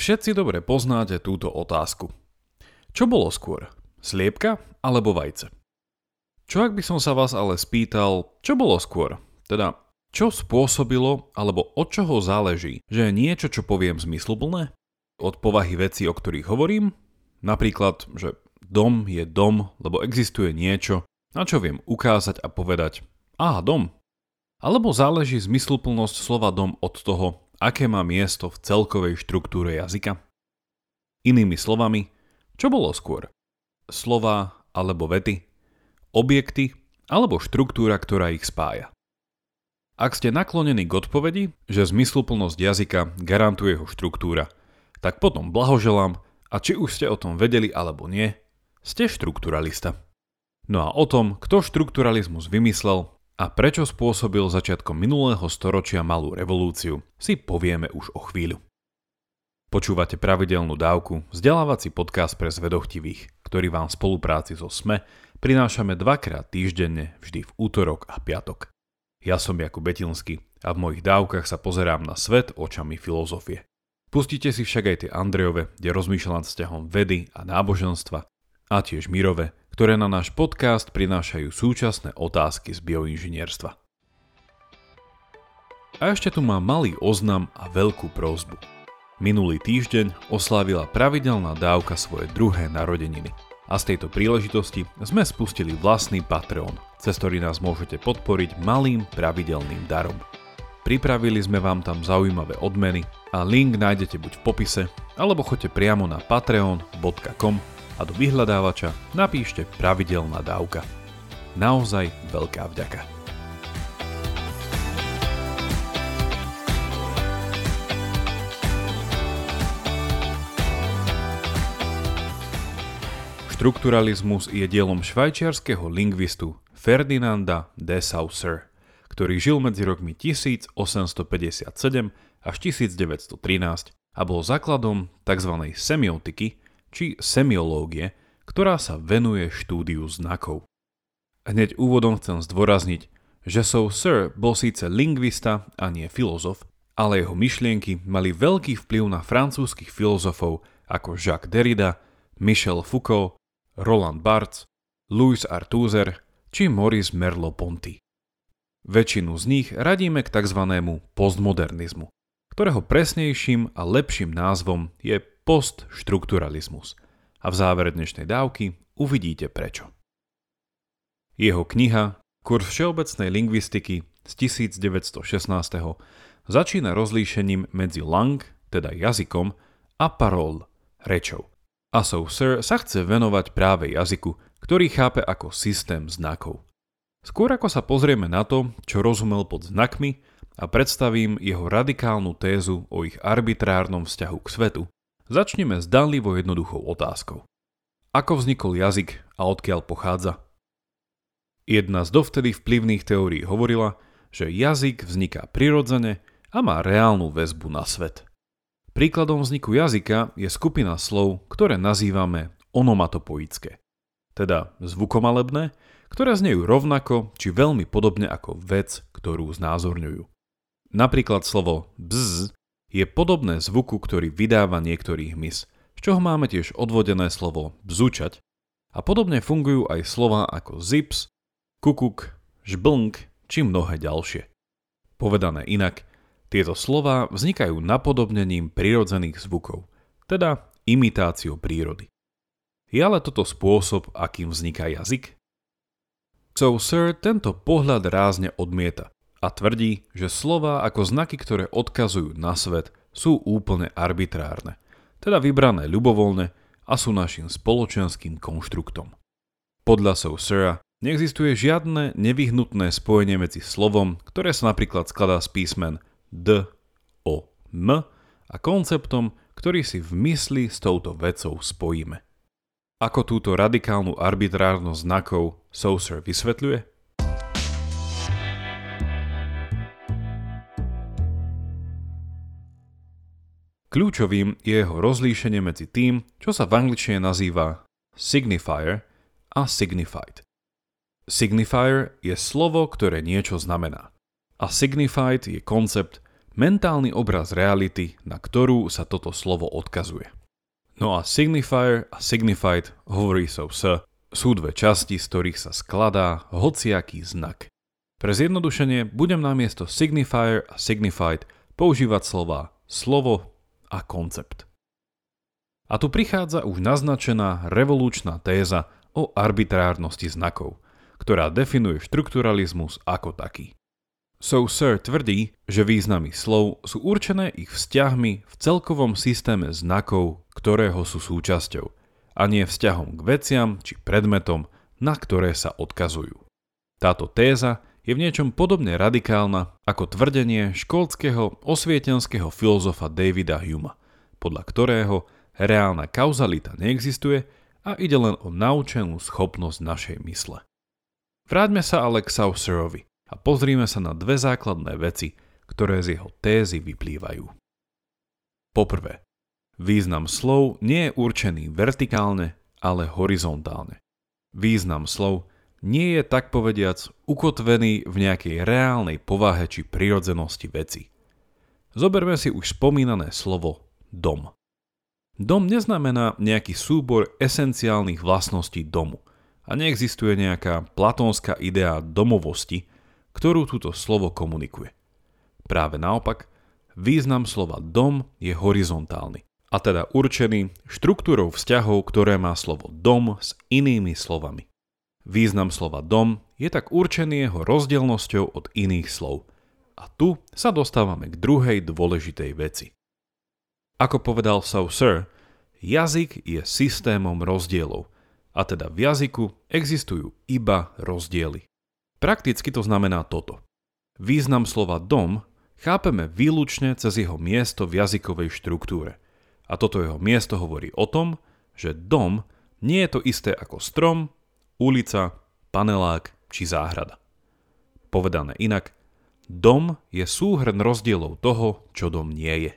Všetci dobre poznáte túto otázku. Čo bolo skôr? Sliepka alebo vajce? Čo ak by som sa vás ale spýtal, čo bolo skôr? Teda, čo spôsobilo alebo od čoho záleží, že je niečo, čo poviem zmysluplné? Od povahy veci, o ktorých hovorím? Napríklad, že dom je dom, lebo existuje niečo, na čo viem ukázať a povedať, aha, dom. Alebo záleží zmysluplnosť slova dom od toho, aké má miesto v celkovej štruktúre jazyka? Inými slovami, čo bolo skôr? Slova alebo vety? Objekty alebo štruktúra, ktorá ich spája? Ak ste naklonení k odpovedi, že zmysluplnosť jazyka garantuje jeho štruktúra, tak potom blahoželám a či už ste o tom vedeli alebo nie, ste štrukturalista. No a o tom, kto štrukturalizmus vymyslel, a prečo spôsobil začiatkom minulého storočia malú revolúciu, si povieme už o chvíľu. Počúvate pravidelnú dávku, vzdelávací podcast pre zvedochtivých, ktorý vám v spolupráci so SME prinášame dvakrát týždenne, vždy v útorok a piatok. Ja som Jakub Betilsky a v mojich dávkach sa pozerám na svet očami filozofie. Pustite si však aj tie Andrejove, kde rozmýšľam vzťahom vedy a náboženstva a tiež Mirove, ktoré na náš podcast prinášajú súčasné otázky z bioinžinierstva. A ešte tu mám malý oznam a veľkú prozbu. Minulý týždeň oslávila pravidelná dávka svoje druhé narodeniny. A z tejto príležitosti sme spustili vlastný Patreon, cez ktorý nás môžete podporiť malým pravidelným darom. Pripravili sme vám tam zaujímavé odmeny a link nájdete buď v popise, alebo choďte priamo na patreon.com a do vyhľadávača napíšte pravidelná dávka. Naozaj veľká vďaka. Štrukturalizmus je dielom švajčiarského lingvistu Ferdinanda de Saussure, ktorý žil medzi rokmi 1857 až 1913 a bol základom tzv. semiotiky, či semiológie, ktorá sa venuje štúdiu znakov. Hneď úvodom chcem zdôrazniť, že Saussure bol síce lingvista a nie filozof, ale jeho myšlienky mali veľký vplyv na francúzskych filozofov ako Jacques Derrida, Michel Foucault, Roland Barthes, Louis Arthur či Maurice Merleau-Ponty. Väčšinu z nich radíme k tzv. postmodernizmu, ktorého presnejším a lepším názvom je postštrukturalizmus. A v závere dnešnej dávky uvidíte prečo. Jeho kniha Kurs všeobecnej lingvistiky z 1916. začína rozlíšením medzi lang, teda jazykom, a parol, rečou. A Saussure sa chce venovať práve jazyku, ktorý chápe ako systém znakov. Skôr ako sa pozrieme na to, čo rozumel pod znakmi a predstavím jeho radikálnu tézu o ich arbitrárnom vzťahu k svetu, Začneme s danlivo jednoduchou otázkou. Ako vznikol jazyk a odkiaľ pochádza? Jedna z dovtedy vplyvných teórií hovorila, že jazyk vzniká prirodzene a má reálnu väzbu na svet. Príkladom vzniku jazyka je skupina slov, ktoré nazývame onomatopoické, teda zvukomalebné, ktoré znejú rovnako či veľmi podobne ako vec, ktorú znázorňujú. Napríklad slovo bzz je podobné zvuku, ktorý vydáva niektorý hmyz, z čoho máme tiež odvodené slovo bzučať a podobne fungujú aj slova ako zips, kukuk, žblnk či mnohé ďalšie. Povedané inak, tieto slova vznikajú napodobnením prírodzených zvukov, teda imitáciou prírody. Je ale toto spôsob, akým vzniká jazyk? Sir tento pohľad rázne odmieta a tvrdí, že slova ako znaky, ktoré odkazujú na svet, sú úplne arbitrárne, teda vybrané ľubovoľne a sú našim spoločenským konštruktom. Podľa Saussura neexistuje žiadne nevyhnutné spojenie medzi slovom, ktoré sa napríklad skladá z písmen D, O, M a konceptom, ktorý si v mysli s touto vecou spojíme. Ako túto radikálnu arbitrárnosť znakov Saussure vysvetľuje? Kľúčovým je jeho rozlíšenie medzi tým, čo sa v angličtine nazýva signifier a signified. Signifier je slovo, ktoré niečo znamená. A signified je koncept, mentálny obraz reality, na ktorú sa toto slovo odkazuje. No a signifier a signified hovorí sa so s, sú dve časti, z ktorých sa skladá hociaký znak. Pre zjednodušenie budem namiesto signifier a signified používať slova slovo a koncept. A tu prichádza už naznačená revolučná téza o arbitrárnosti znakov, ktorá definuje štrukturalizmus ako taký. Saussure tvrdí, že významy slov sú určené ich vzťahmi v celkovom systéme znakov, ktorého sú súčasťou, a nie vzťahom k veciam či predmetom, na ktoré sa odkazujú. Táto téza je v niečom podobne radikálna ako tvrdenie školského osvietenského filozofa Davida Huma, podľa ktorého reálna kauzalita neexistuje a ide len o naučenú schopnosť našej mysle. Vráťme sa ale k Saussureovi a pozrime sa na dve základné veci, ktoré z jeho tézy vyplývajú. Poprvé, význam slov nie je určený vertikálne, ale horizontálne. Význam slov nie je tak povediac ukotvený v nejakej reálnej povahe či prirodzenosti veci. Zoberme si už spomínané slovo dom. Dom neznamená nejaký súbor esenciálnych vlastností domu a neexistuje nejaká platónska idea domovosti, ktorú túto slovo komunikuje. Práve naopak, význam slova dom je horizontálny, a teda určený štruktúrou vzťahov, ktoré má slovo dom s inými slovami. Význam slova dom je tak určený jeho rozdielnosťou od iných slov. A tu sa dostávame k druhej dôležitej veci. Ako povedal Saussure, jazyk je systémom rozdielov, a teda v jazyku existujú iba rozdiely. Prakticky to znamená toto. Význam slova dom chápeme výlučne cez jeho miesto v jazykovej štruktúre. A toto jeho miesto hovorí o tom, že dom nie je to isté ako strom, ulica, panelák či záhrada. Povedané inak, dom je súhrn rozdielov toho, čo dom nie je.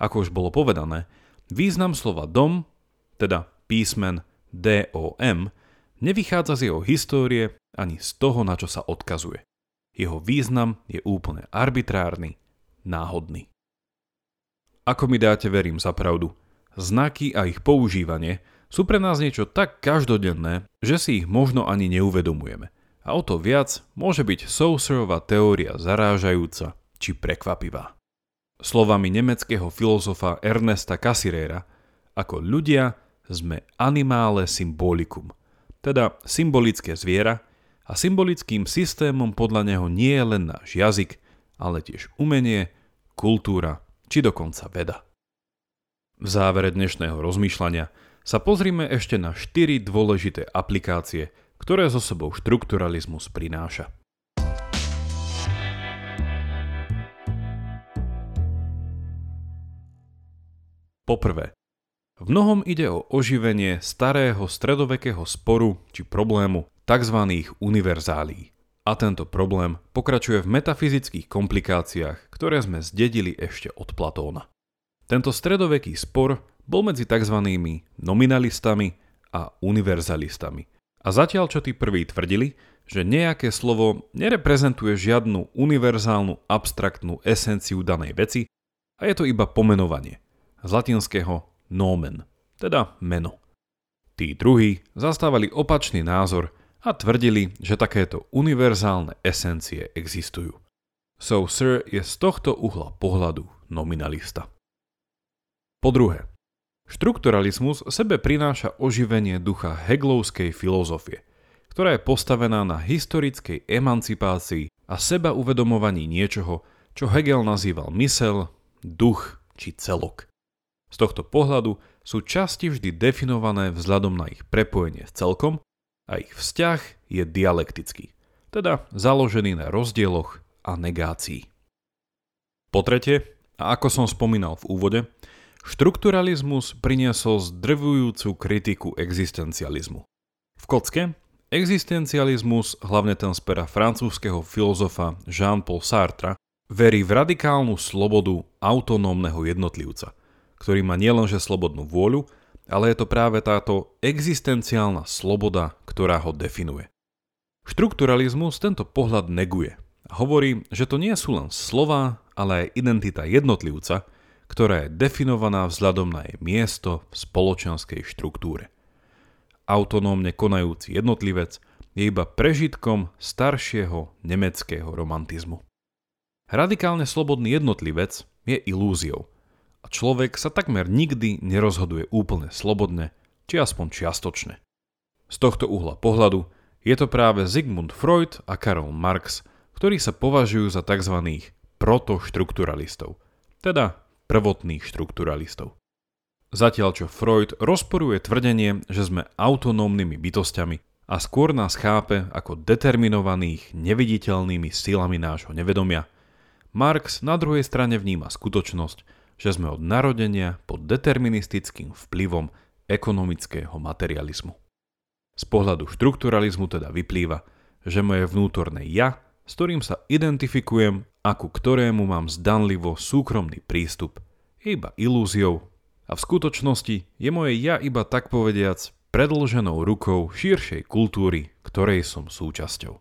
Ako už bolo povedané, význam slova dom, teda písmen DOM, nevychádza z jeho histórie ani z toho, na čo sa odkazuje. Jeho význam je úplne arbitrárny, náhodný. Ako mi dáte, verím za pravdu, znaky a ich používanie sú pre nás niečo tak každodenné, že si ich možno ani neuvedomujeme. A o to viac môže byť Saussureová teória zarážajúca či prekvapivá. Slovami nemeckého filozofa Ernesta Cassirera, ako ľudia sme animále symbolikum, teda symbolické zviera, a symbolickým systémom podľa neho nie je len náš jazyk, ale tiež umenie, kultúra či dokonca veda. V závere dnešného rozmýšľania sa pozrime ešte na 4 dôležité aplikácie, ktoré so sebou štrukturalizmus prináša. Poprvé, v mnohom ide o oživenie starého stredovekého sporu či problému tzv. univerzálí. A tento problém pokračuje v metafyzických komplikáciách, ktoré sme zdedili ešte od Platóna. Tento stredoveký spor bol medzi tzv. nominalistami a univerzalistami. A zatiaľ čo tí prví tvrdili, že nejaké slovo nereprezentuje žiadnu univerzálnu abstraktnú esenciu danej veci a je to iba pomenovanie, z latinského nomen, teda meno. Tí druhí zastávali opačný názor a tvrdili, že takéto univerzálne esencie existujú. So Sir je z tohto uhla pohľadu nominalista. Po druhé, štrukturalizmus sebe prináša oživenie ducha heglovskej filozofie, ktorá je postavená na historickej emancipácii a seba uvedomovaní niečoho, čo Hegel nazýval mysel, duch či celok. Z tohto pohľadu sú časti vždy definované vzhľadom na ich prepojenie s celkom a ich vzťah je dialektický, teda založený na rozdieloch a negácii. Po tretie, a ako som spomínal v úvode, štrukturalizmus priniesol zdrvujúcu kritiku existencializmu. V kocke existencializmus, hlavne ten z pera francúzského filozofa Jean-Paul Sartre, verí v radikálnu slobodu autonómneho jednotlivca, ktorý má nielenže slobodnú vôľu, ale je to práve táto existenciálna sloboda, ktorá ho definuje. Štrukturalizmus tento pohľad neguje. Hovorí, že to nie sú len slova, ale aj identita jednotlivca, ktorá je definovaná vzhľadom na jej miesto v spoločenskej štruktúre. Autonómne konajúci jednotlivec je iba prežitkom staršieho nemeckého romantizmu. Radikálne slobodný jednotlivec je ilúziou a človek sa takmer nikdy nerozhoduje úplne slobodne, či aspoň čiastočne. Z tohto uhla pohľadu je to práve Sigmund Freud a Karol Marx, ktorí sa považujú za tzv. protoštrukturalistov, teda prvotných štrukturalistov. Zatiaľ čo Freud rozporuje tvrdenie, že sme autonómnymi bytostiami a skôr nás chápe ako determinovaných neviditeľnými silami nášho nevedomia, Marx na druhej strane vníma skutočnosť, že sme od narodenia pod deterministickým vplyvom ekonomického materializmu. Z pohľadu štrukturalizmu teda vyplýva, že moje vnútorné ja, s ktorým sa identifikujem a ku ktorému mám zdanlivo súkromný prístup, je iba ilúziou a v skutočnosti je moje ja iba tak povediac predlženou rukou širšej kultúry, ktorej som súčasťou.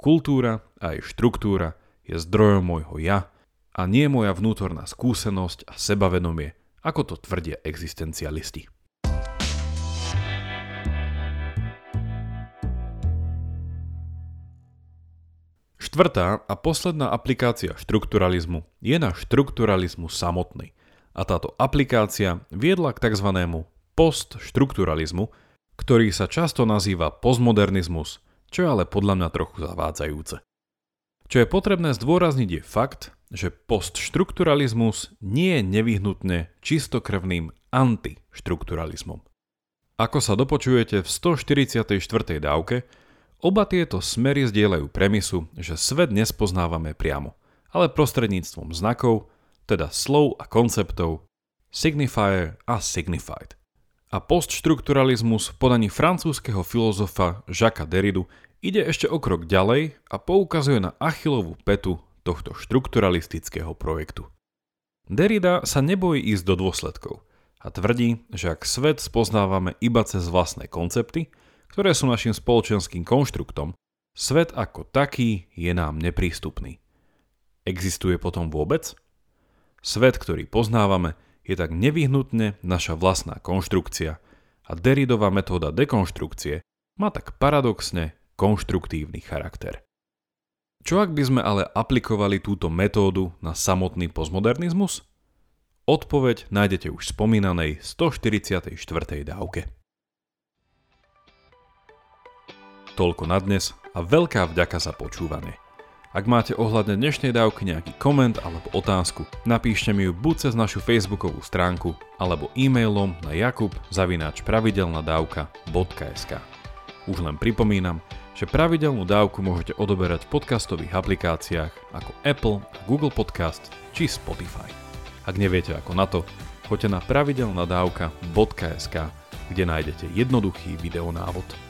Kultúra a jej štruktúra je zdrojom môjho ja a nie moja vnútorná skúsenosť a sebavedomie, ako to tvrdia existencialisti. Štvrtá a posledná aplikácia štrukturalizmu je na štrukturalizmu samotný. A táto aplikácia viedla k tzv. postštrukturalizmu, ktorý sa často nazýva postmodernizmus, čo je ale podľa mňa trochu zavádzajúce. Čo je potrebné zdôrazniť je fakt, že postštrukturalizmus nie je nevyhnutne čistokrvným antištrukturalizmom. Ako sa dopočujete v 144. dávke, oba tieto smery zdieľajú premisu, že svet nespoznávame priamo, ale prostredníctvom znakov, teda slov a konceptov signifier a signified. A postštrukturalizmus v podaní francúzského filozofa Jacques Derridu ide ešte o krok ďalej a poukazuje na achilovú petu tohto štrukturalistického projektu. Derrida sa nebojí ísť do dôsledkov a tvrdí, že ak svet spoznávame iba cez vlastné koncepty, ktoré sú našim spoločenským konštruktom, svet ako taký je nám neprístupný. Existuje potom vôbec? Svet, ktorý poznávame, je tak nevyhnutne naša vlastná konštrukcia a Derridová metóda dekonštrukcie má tak paradoxne konštruktívny charakter. Čo ak by sme ale aplikovali túto metódu na samotný postmodernizmus? Odpoveď nájdete už v spomínanej 144. dávke. Toľko na dnes a veľká vďaka za počúvanie. Ak máte ohľadne dnešnej dávky nejaký koment alebo otázku, napíšte mi ju buď cez našu facebookovú stránku alebo e-mailom na jakub pravidelnadavka.sk Už len pripomínam, že pravidelnú dávku môžete odoberať v podcastových aplikáciách ako Apple, Google Podcast či Spotify. Ak neviete ako na to, choďte na pravidelnadavka.sk, kde nájdete jednoduchý videonávod.